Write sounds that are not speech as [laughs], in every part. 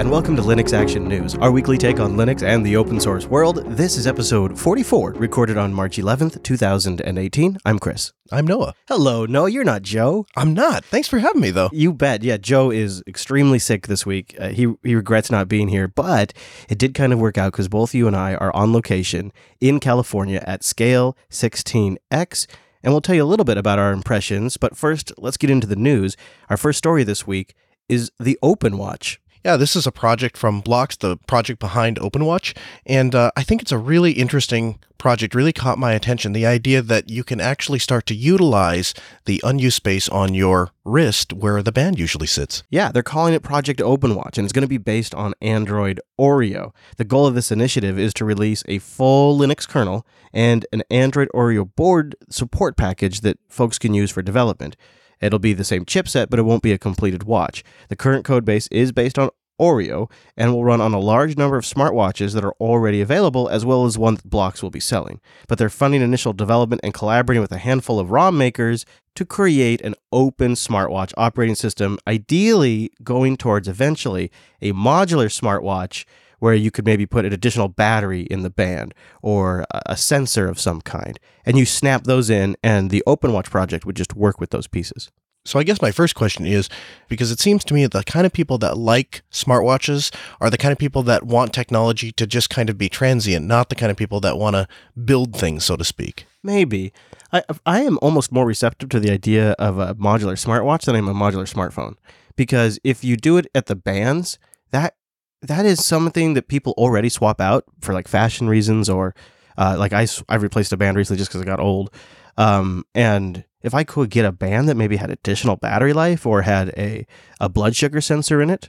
and welcome to Linux Action News, our weekly take on Linux and the open source world. This is episode 44, recorded on March 11th, 2018. I'm Chris. I'm Noah. Hello, no, you're not Joe. I'm not. Thanks for having me, though. You bet. Yeah, Joe is extremely sick this week. Uh, he he regrets not being here, but it did kind of work out because both you and I are on location in California at Scale 16X. And we'll tell you a little bit about our impressions, but first, let's get into the news. Our first story this week is the OpenWatch. Yeah, this is a project from Blocks, the project behind OpenWatch, and uh, I think it's a really interesting project. Really caught my attention. The idea that you can actually start to utilize the unused space on your wrist where the band usually sits. Yeah, they're calling it Project OpenWatch, and it's going to be based on Android Oreo. The goal of this initiative is to release a full Linux kernel and an Android Oreo board support package that folks can use for development. It'll be the same chipset, but it won't be a completed watch. The current code base is based on Oreo and will run on a large number of smartwatches that are already available, as well as one that Blocks will be selling. But they're funding initial development and collaborating with a handful of ROM makers to create an open smartwatch operating system, ideally going towards eventually a modular smartwatch where you could maybe put an additional battery in the band or a sensor of some kind. And you snap those in, and the OpenWatch project would just work with those pieces. So I guess my first question is because it seems to me that the kind of people that like smartwatches are the kind of people that want technology to just kind of be transient, not the kind of people that want to build things, so to speak. Maybe. I I am almost more receptive to the idea of a modular smartwatch than I'm a modular smartphone. Because if you do it at the bands, that that is something that people already swap out for like fashion reasons or uh, like I, I replaced a band recently just because I got old. Um, and if I could get a band that maybe had additional battery life or had a, a blood sugar sensor in it,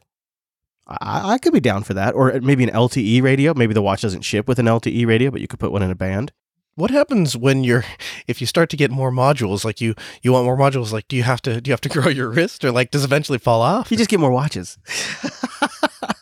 I, I could be down for that. Or maybe an LTE radio. Maybe the watch doesn't ship with an LTE radio, but you could put one in a band. What happens when you're if you start to get more modules? Like you you want more modules? Like do you have to do you have to [laughs] grow your wrist or like does it eventually fall off? You just get more watches. [laughs]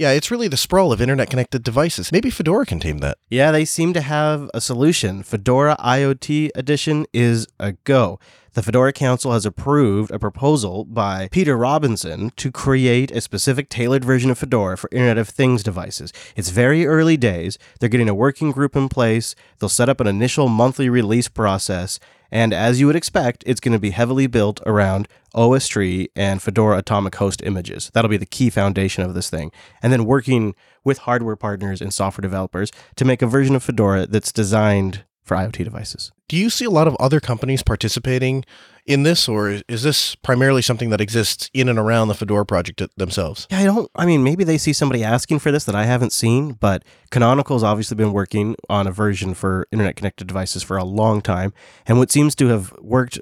Yeah, it's really the sprawl of internet connected devices. Maybe Fedora can tame that. Yeah, they seem to have a solution. Fedora IoT Edition is a go. The Fedora Council has approved a proposal by Peter Robinson to create a specific tailored version of Fedora for Internet of Things devices. It's very early days. They're getting a working group in place. They'll set up an initial monthly release process. And as you would expect, it's going to be heavily built around OS Tree and Fedora Atomic Host images. That'll be the key foundation of this thing. And then working with hardware partners and software developers to make a version of Fedora that's designed for IoT devices. Do you see a lot of other companies participating in this, or is this primarily something that exists in and around the Fedora project themselves? Yeah, I don't. I mean, maybe they see somebody asking for this that I haven't seen, but Canonical's obviously been working on a version for internet connected devices for a long time, and what seems to have worked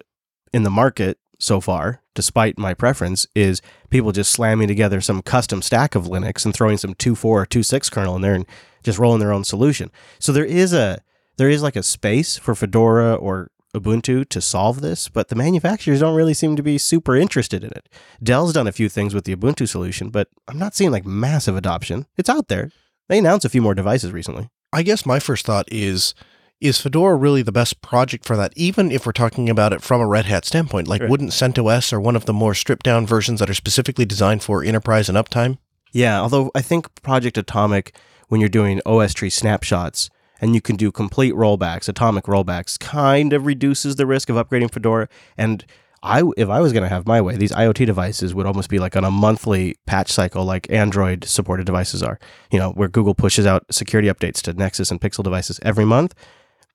in the market so far, despite my preference, is people just slamming together some custom stack of Linux and throwing some 2.4 or 2.6 kernel in there and just rolling their own solution. So there is a there is like a space for Fedora or Ubuntu to solve this, but the manufacturers don't really seem to be super interested in it. Dell's done a few things with the Ubuntu solution, but I'm not seeing like massive adoption. It's out there. They announced a few more devices recently. I guess my first thought is is Fedora really the best project for that, even if we're talking about it from a Red Hat standpoint? Like, right. wouldn't CentOS or one of the more stripped down versions that are specifically designed for enterprise and uptime? Yeah, although I think Project Atomic, when you're doing OS tree snapshots, and you can do complete rollbacks, atomic rollbacks, kind of reduces the risk of upgrading Fedora. And I, if I was going to have my way, these IoT devices would almost be like on a monthly patch cycle, like Android supported devices are. You know, where Google pushes out security updates to Nexus and Pixel devices every month.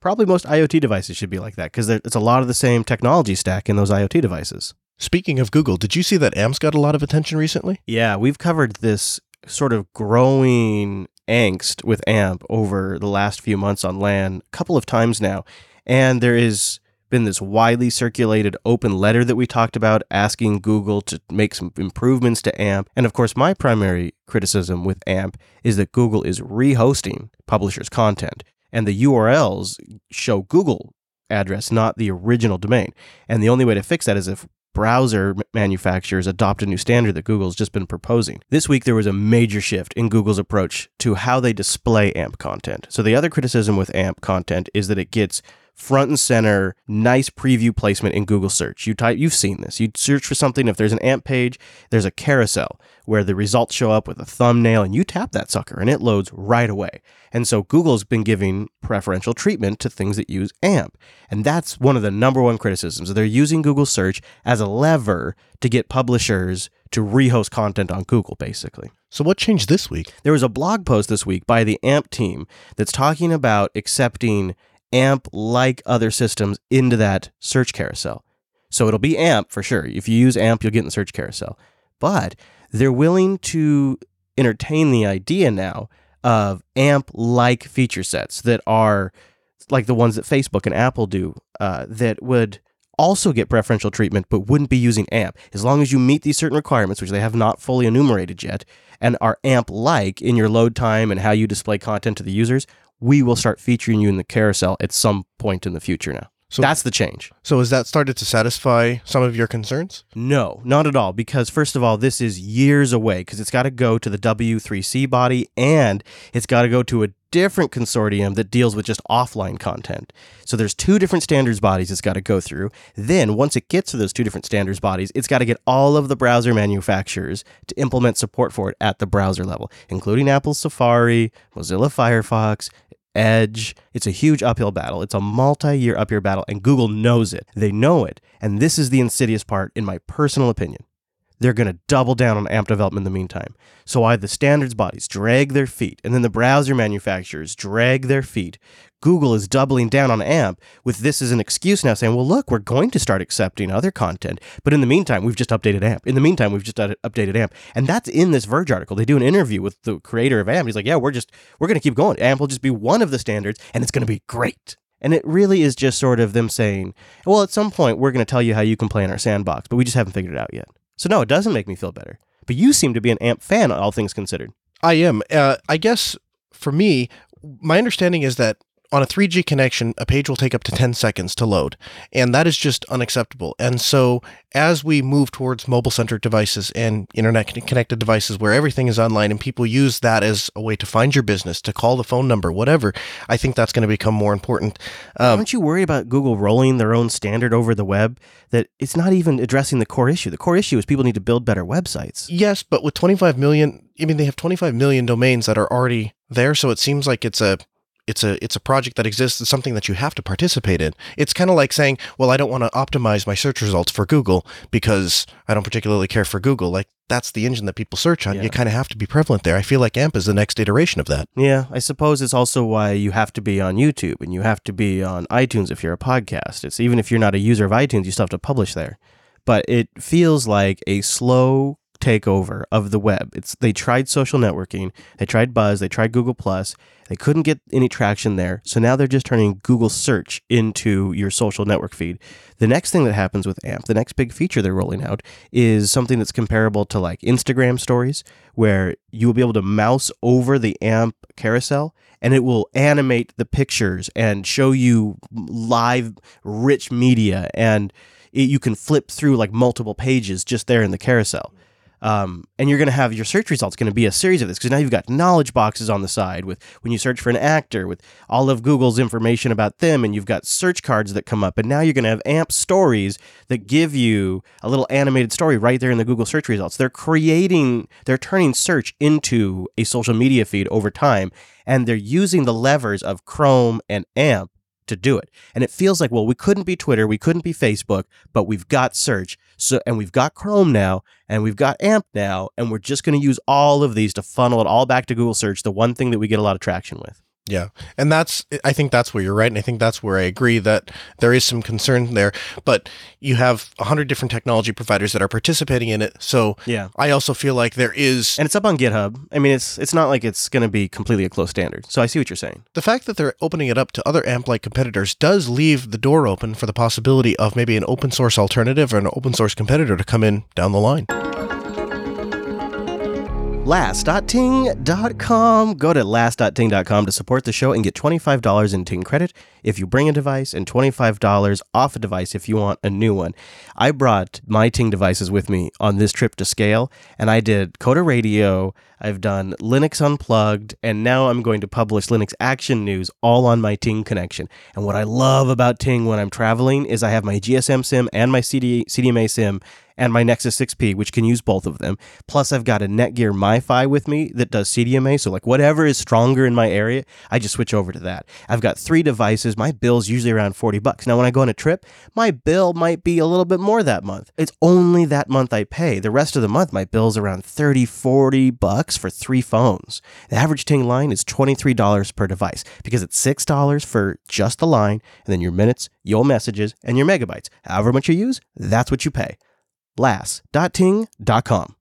Probably most IoT devices should be like that because it's a lot of the same technology stack in those IoT devices. Speaking of Google, did you see that AMP's got a lot of attention recently? Yeah, we've covered this sort of growing angst with AMP over the last few months on LAN a couple of times now. And there has been this widely circulated open letter that we talked about asking Google to make some improvements to AMP. And of course, my primary criticism with AMP is that Google is rehosting publishers' content. And the URLs show Google address, not the original domain. And the only way to fix that is if browser manufacturers adopt a new standard that Google's just been proposing. This week, there was a major shift in Google's approach to how they display AMP content. So, the other criticism with AMP content is that it gets front and center, nice preview placement in Google search. You type, you've seen this. You search for something. If there's an AMP page, there's a carousel where the results show up with a thumbnail and you tap that sucker and it loads right away. And so Google's been giving preferential treatment to things that use AMP. And that's one of the number one criticisms. They're using Google search as a lever to get publishers to rehost content on Google, basically. So, what changed this week? There was a blog post this week by the AMP team that's talking about accepting AMP like other systems into that search carousel. So it'll be AMP for sure. If you use AMP, you'll get in the search carousel. But they're willing to entertain the idea now of AMP like feature sets that are like the ones that Facebook and Apple do uh, that would also get preferential treatment but wouldn't be using AMP. As long as you meet these certain requirements, which they have not fully enumerated yet, and are AMP like in your load time and how you display content to the users, we will start featuring you in the carousel at some point in the future now. So that's the change. So has that started to satisfy some of your concerns? No, not at all. Because first of all, this is years away because it's got to go to the W3C body and it's got to go to a different consortium that deals with just offline content. So there's two different standards bodies it's got to go through. Then once it gets to those two different standards bodies, it's got to get all of the browser manufacturers to implement support for it at the browser level, including Apple Safari, Mozilla Firefox, Edge. It's a huge uphill battle. It's a multi year uphill battle, and Google knows it. They know it. And this is the insidious part, in my personal opinion. They're going to double down on AMP development in the meantime. So why the standards bodies drag their feet, and then the browser manufacturers drag their feet, Google is doubling down on AMP with this as an excuse now saying, well, look, we're going to start accepting other content. But in the meantime, we've just updated AMP. In the meantime, we've just updated AMP. And that's in this Verge article. They do an interview with the creator of AMP. He's like, yeah, we're just, we're going to keep going. AMP will just be one of the standards and it's going to be great. And it really is just sort of them saying, well, at some point, we're going to tell you how you can play in our sandbox, but we just haven't figured it out yet. So no, it doesn't make me feel better. But you seem to be an AMP fan, all things considered. I am. Uh, I guess for me, my understanding is that on a 3G connection, a page will take up to 10 seconds to load, and that is just unacceptable. And so, as we move towards mobile centric devices and internet connected devices where everything is online and people use that as a way to find your business, to call the phone number, whatever, I think that's going to become more important. Um, Aren't you worried about Google rolling their own standard over the web? That it's not even addressing the core issue. The core issue is people need to build better websites. Yes, but with 25 million, I mean, they have 25 million domains that are already there, so it seems like it's a it's a it's a project that exists it's something that you have to participate in. It's kind of like saying well i don't want to optimize my search results for google because i don't particularly care for google. Like that's the engine that people search on. Yeah. you kind of have to be prevalent there. I feel like amp is the next iteration of that. Yeah i suppose it's also why you have to be on youtube and you have to be on itunes if you're a podcast. It's even if you're not a user of itunes you still have to publish there. But it feels like a slow takeover of the web. It's they tried social networking, they tried Buzz, they tried Google Plus, they couldn't get any traction there. So now they're just turning Google search into your social network feed. The next thing that happens with AMP, the next big feature they're rolling out is something that's comparable to like Instagram stories where you will be able to mouse over the AMP carousel and it will animate the pictures and show you live rich media and it, you can flip through like multiple pages just there in the carousel. Um, and you're going to have your search results going to be a series of this because now you've got knowledge boxes on the side with when you search for an actor with all of Google's information about them, and you've got search cards that come up, and now you're going to have AMP stories that give you a little animated story right there in the Google search results. They're creating, they're turning search into a social media feed over time, and they're using the levers of Chrome and AMP to do it. And it feels like, well, we couldn't be Twitter, we couldn't be Facebook, but we've got search. So and we've got Chrome now and we've got AMP now, and we're just going to use all of these to funnel it all back to Google search, the one thing that we get a lot of traction with. Yeah. And that's, I think that's where you're right. And I think that's where I agree that there is some concern there. But you have 100 different technology providers that are participating in it. So yeah. I also feel like there is. And it's up on GitHub. I mean, it's it's not like it's going to be completely a closed standard. So I see what you're saying. The fact that they're opening it up to other AMP like competitors does leave the door open for the possibility of maybe an open source alternative or an open source competitor to come in down the line. last.ting.com. Go to last.ting.com to support the show and get $25 in Ting credit if you bring a device and $25 off a device if you want a new one. I brought my Ting devices with me on this trip to scale, and I did Coder Radio, I've done Linux Unplugged, and now I'm going to publish Linux Action News all on my Ting connection. And what I love about Ting when I'm traveling is I have my GSM SIM and my CD, CDMA SIM and my Nexus 6P, which can use both of them. Plus, I've got a Netgear MiFi with me that does CDMA. So, like, whatever is stronger in my area, I just switch over to that. I've got three devices. My bill's usually around 40 bucks. Now, when I go on a trip, my bill might be a little bit more that month. It's only that month I pay. The rest of the month, my bill's around 30, 40 bucks for three phones. The average Ting line is $23 per device because it's $6 for just the line and then your minutes, your messages, and your megabytes. However much you use, that's what you pay las.ting.com.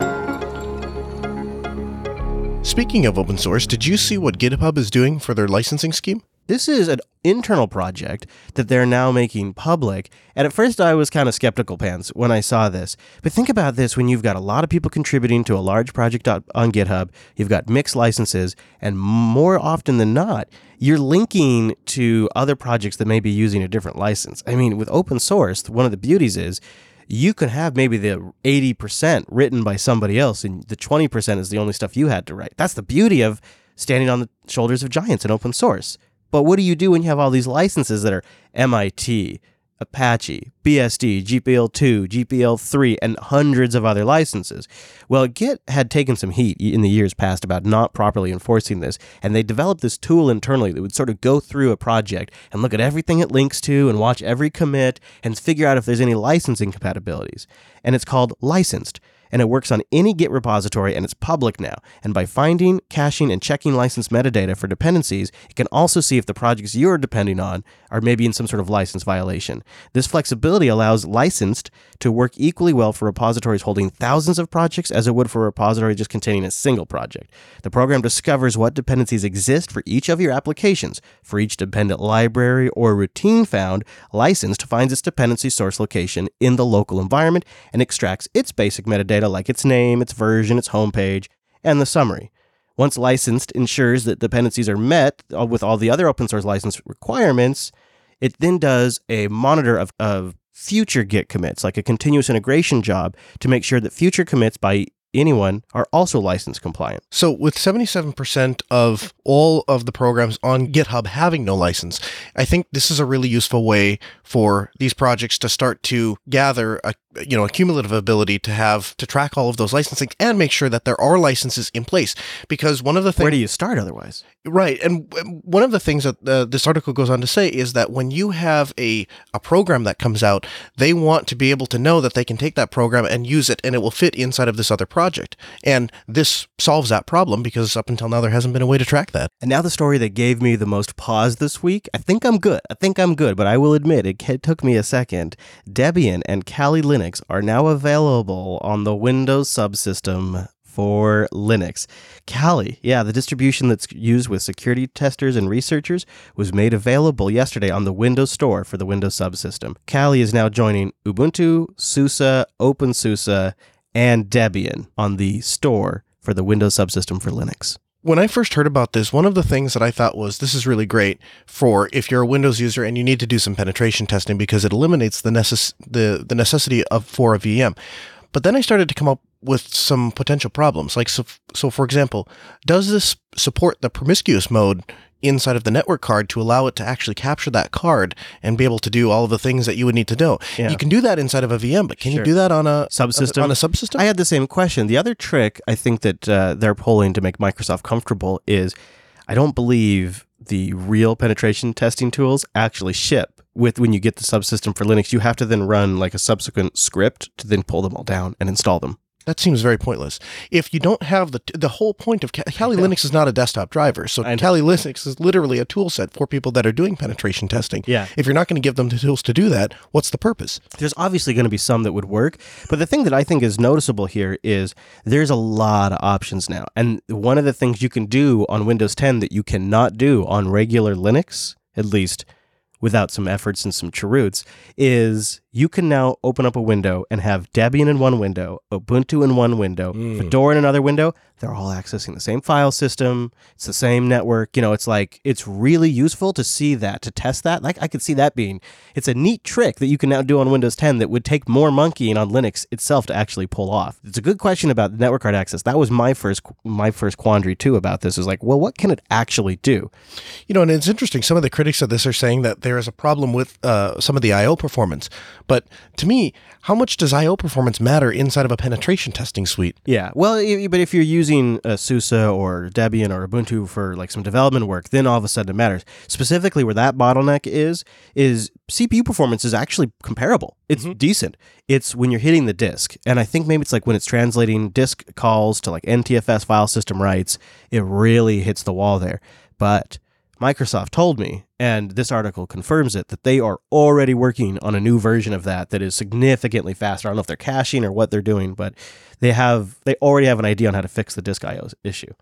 Speaking of open source, did you see what GitHub is doing for their licensing scheme? This is an internal project that they're now making public. And at first, I was kind of skeptical, pants, when I saw this. But think about this when you've got a lot of people contributing to a large project on GitHub, you've got mixed licenses, and more often than not, you're linking to other projects that may be using a different license. I mean, with open source, one of the beauties is you can have maybe the 80% written by somebody else and the 20% is the only stuff you had to write. That's the beauty of standing on the shoulders of giants in open source. But what do you do when you have all these licenses that are MIT, Apache, BSD, GPL2, GPL3, and hundreds of other licenses. Well, Git had taken some heat in the years past about not properly enforcing this, and they developed this tool internally that would sort of go through a project and look at everything it links to and watch every commit and figure out if there's any licensing compatibilities. And it's called Licensed and it works on any Git repository and it's public now. And by finding, caching, and checking license metadata for dependencies, it can also see if the projects you're depending on are maybe in some sort of license violation. This flexibility allows licensed to work equally well for repositories holding thousands of projects as it would for a repository just containing a single project. The program discovers what dependencies exist for each of your applications. For each dependent library or routine found, licensed finds its dependency source location in the local environment and extracts its basic metadata data like its name, its version, its homepage, and the summary. Once licensed ensures that dependencies are met uh, with all the other open source license requirements, it then does a monitor of, of future Git commits, like a continuous integration job, to make sure that future commits by anyone are also license compliant. So, with 77% of all of the programs on GitHub having no license, I think this is a really useful way for these projects to start to gather a you know a cumulative ability to have to track all of those licensing and make sure that there are licenses in place. Because one of the things where do you start otherwise? Right and one of the things that uh, this article goes on to say is that when you have a a program that comes out they want to be able to know that they can take that program and use it and it will fit inside of this other project. And this solves that problem because up until now there hasn't been a way to track that. And now the story that gave me the most pause this week i think i'm good i think i'm good but i will admit it took me a second. Debian and kali linux Linux are now available on the Windows subsystem for Linux. Kali, yeah, the distribution that's used with security testers and researchers, was made available yesterday on the Windows Store for the Windows subsystem. Kali is now joining Ubuntu, SUSE, OpenSUSE, and Debian on the store for the Windows subsystem for Linux when I first heard about this, one of the things that I thought was this is really great for if you're a Windows user and you need to do some penetration testing because it eliminates the necess- the, the necessity of for a VM. But then I started to come up with some potential problems. Like so, so for example, does this support the promiscuous mode inside of the network card to allow it to actually capture that card and be able to do all of the things that you would need to know. Yeah. You can do that inside of a VM, but can sure. you do that on a subsystem? On a subsystem? I had the same question. The other trick I think that uh, they're pulling to make Microsoft comfortable is I don't believe the real penetration testing tools actually ship with when you get the subsystem for Linux. You have to then run like a subsequent script to then pull them all down and install them. That seems very pointless. If you don't have the the whole point of Kali Linux is not a desktop driver, so Kali Linux is literally a tool set for people that are doing penetration testing. Yeah. If you're not going to give them the tools to do that, what's the purpose? There's obviously going to be some that would work, but the thing that I think is noticeable here is there's a lot of options now, and one of the things you can do on Windows 10 that you cannot do on regular Linux, at least without some efforts and some chroots, is you can now open up a window and have Debian in one window, Ubuntu in one window, Mm. Fedora in another window. They're all accessing the same file system. It's the same network. You know, it's like it's really useful to see that, to test that. Like I could see that being it's a neat trick that you can now do on Windows 10 that would take more monkeying on Linux itself to actually pull off. It's a good question about network card access. That was my first my first quandary too about this is like, well, what can it actually do? You know, and it's interesting. Some of the critics of this are saying that there is a problem with uh, some of the I/O performance. But to me, how much does I/O performance matter inside of a penetration testing suite? Yeah, well, but if you're using uh, SUSE or Debian or Ubuntu for like some development work, then all of a sudden it matters. Specifically, where that bottleneck is, is CPU performance is actually comparable. It's decent. It's when you're hitting the disk, and I think maybe it's like when it's translating disk calls to like NTFS file system writes, it really hits the wall there. But Microsoft told me, and this article confirms it, that they are already working on a new version of that that is significantly faster. I don't know if they're caching or what they're doing, but they have they already have an idea on how to fix the disk I/O issue.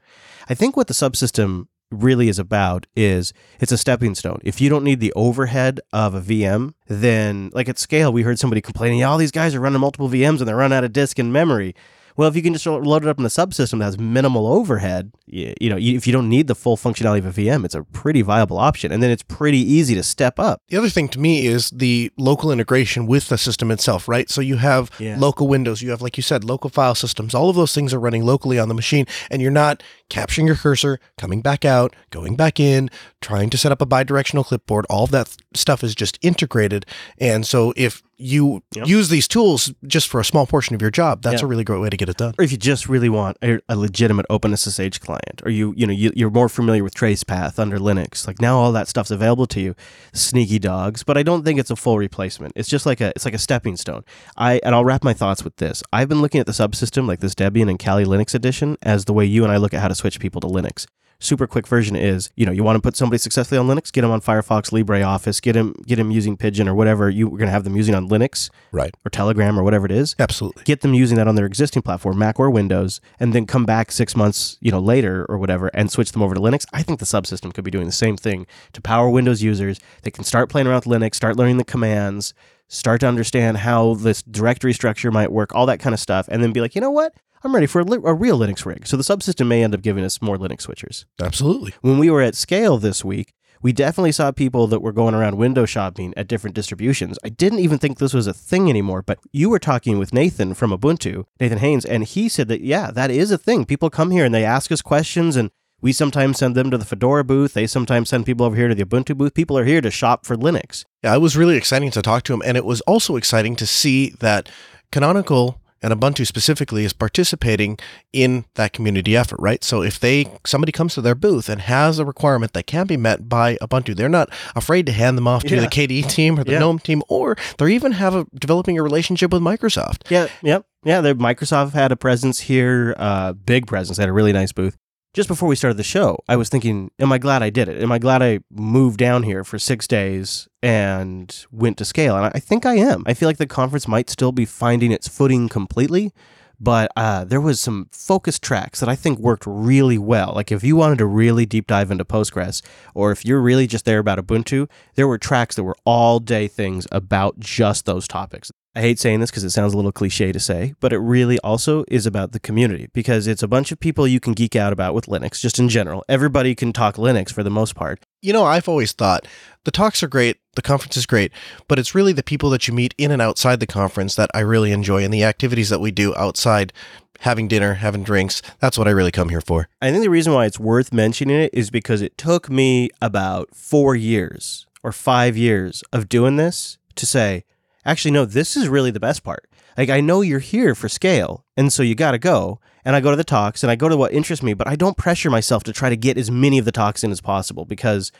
I think what the subsystem really is about is it's a stepping stone. If you don't need the overhead of a VM, then like at scale, we heard somebody complaining, all these guys are running multiple VMs and they're running out of disk and memory. Well, if you can just load it up in the subsystem that has minimal overhead, you, you know, if you don't need the full functionality of a VM, it's a pretty viable option. And then it's pretty easy to step up. The other thing to me is the local integration with the system itself, right? So you have Yeah. local windows, you have, like you said, local file systems. All of those things are running locally on the machine, and you're not capturing your cursor, coming back out, going back in, trying to set up a bidirectional clipboard. All of that th- stuff is just integrated. And so if you Yep. use these tools just for a small portion of your job, that's Yeah. a really great way to get it done. or if you just really want a, a legitimate OpenSSH client, or you you know you, you're more familiar with Tracepath under Linux, like now all that stuff's available to you. Sneaky dogs, but I don't think it's a full replacement. It's just like a it's like a stepping stone. I and I'll wrap my thoughts with this. I've been looking at the subsystem like this Debian and Kali Linux edition as the way you and I look at how to switch people to Linux. Super quick version is, you know, you want to put somebody successfully on Linux, get them on Firefox, LibreOffice, get them get them using Pidgin or whatever you were going to have them using on Linux Right. or Telegram or whatever it is Absolutely. get them using that on their existing platform, Mac or Windows, and then come back six months, you know, later or whatever, and switch them over to Linux. I think the subsystem could be doing the same thing to power Windows users. They can start playing around with Linux, start learning the commands, start to understand how this directory structure might work, all that kind of stuff, and then be like, you know what? I'm ready for a, li- a real Linux rig. So the subsystem may end up giving us more Linux switchers. Absolutely. When we were at scale this week, we definitely saw people that were going around window shopping at different distributions. I didn't even think this was a thing anymore, but you were talking with Nathan from Ubuntu, Nathan Haines, and he said that, yeah, that is a thing. People come here and they ask us questions, and we sometimes send them to the Fedora booth. They sometimes send people over here to the Ubuntu booth. People are here to shop for Linux. Yeah, it was really exciting to talk to him, and it was also exciting to see that Canonical and Ubuntu specifically is participating in that community effort, right? So if they somebody comes to their booth and has a requirement that can be met by Ubuntu, they're not afraid to hand them off to Yeah. the KDE team or the Yeah. GNOME team, or they're even have a developing a relationship with Microsoft. Yeah, yep, yeah. The Microsoft had a presence here, uh, big presence. They had a really nice booth. Just before we started the show, I was thinking, am I glad I did it? Am I glad I moved down here for six days and went to scale? And I think I am. I feel like the conference might still be finding its footing completely, but uh, there was some focus tracks that I think worked really well. Like if you wanted to really deep dive into Postgres, or if you're really just there about Ubuntu, there were tracks that were all day things about just those topics. I hate saying this because it sounds a little cliche to say, but it really also is about the community because it's a bunch of people you can geek out about with Linux, just in general. Everybody can talk Linux for the most part. You know, I've always thought the talks are great, the conference is great, but it's really the people that you meet in and outside the conference that I really enjoy and the activities that we do outside, having dinner, having drinks. That's what I really come here for. I think the reason why it's worth mentioning it is because it took me about four years or five years of doing this to say, actually, no, this is really the best part. Like, I know you're here for scale, and so you got to go. And I go to the talks and I go to what interests me, but I don't pressure myself to try to get as many of the talks in as possible because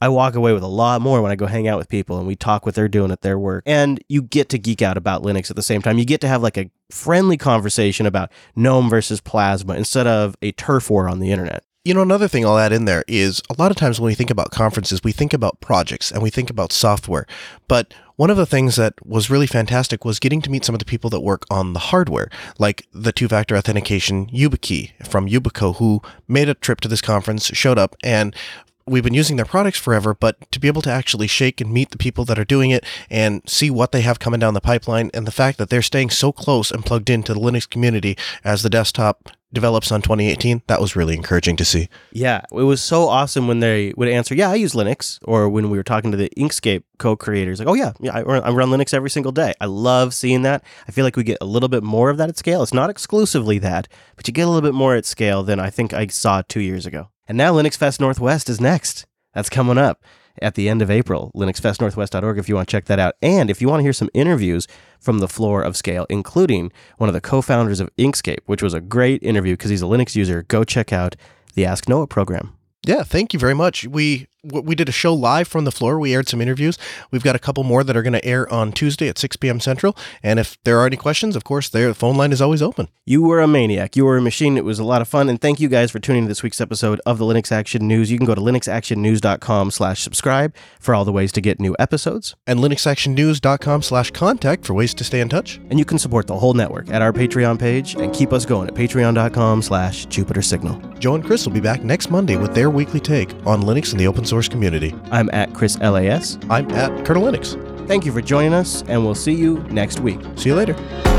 I walk away with a lot more when I go hang out with people and we talk what they're doing at their work. And you get to geek out about Linux at the same time. You get to have like a friendly conversation about GNOME versus Plasma instead of a turf war on the internet. You know, another thing I'll add in there is a lot of times when we think about conferences, we think about projects and we think about software. But one of the things that was really fantastic was getting to meet some of the people that work on the hardware, like the two factor authentication YubiKey from Yubico, who made a trip to this conference, showed up, and we've been using their products forever, but to be able to actually shake and meet the people that are doing it and see what they have coming down the pipeline and the fact that they're staying so close and plugged into the Linux community as the desktop develops on 2018, that was really encouraging to see. Yeah, it was so awesome when they would answer, "Yeah, I use Linux," or when we were talking to the Inkscape co-creators, like, "Oh yeah, yeah, I, run Linux every single day." I love seeing that. I feel like we get a little bit more of that at scale. It's not exclusively that, but you get a little bit more at scale than I think I saw two years ago. And now Linux Fest Northwest is next. That's coming up at the end of April. LinuxFestNorthwest.org if you want to check that out. And if you want to hear some interviews from the floor of Scale, including one of the co founders of Inkscape, which was a great interview because he's a Linux user, go check out the Ask Noah program. Yeah, thank you very much. We we did a show live from the floor. We aired some interviews. We've got a couple more that are going to air on Tuesday at 6 p.m. Central. And if there are any questions, of course, the phone line is always open. You were a maniac. You were a machine. It was a lot of fun. And thank you guys for tuning to this week's episode of the Linux Action News. You can go to linuxactionnews.com slash subscribe for all the ways to get new episodes. And linuxactionnews.com slash contact for ways to stay in touch. And you can support the whole network at our Patreon page and keep us going at patreon.com slash Jupiter Signal. Joe and Chris will be back next Monday with their weekly take on Linux and the open source community. I'm at Chris LAS. I'm at Kernel Linux. Thank you for joining us, and we'll see you next week. See you later.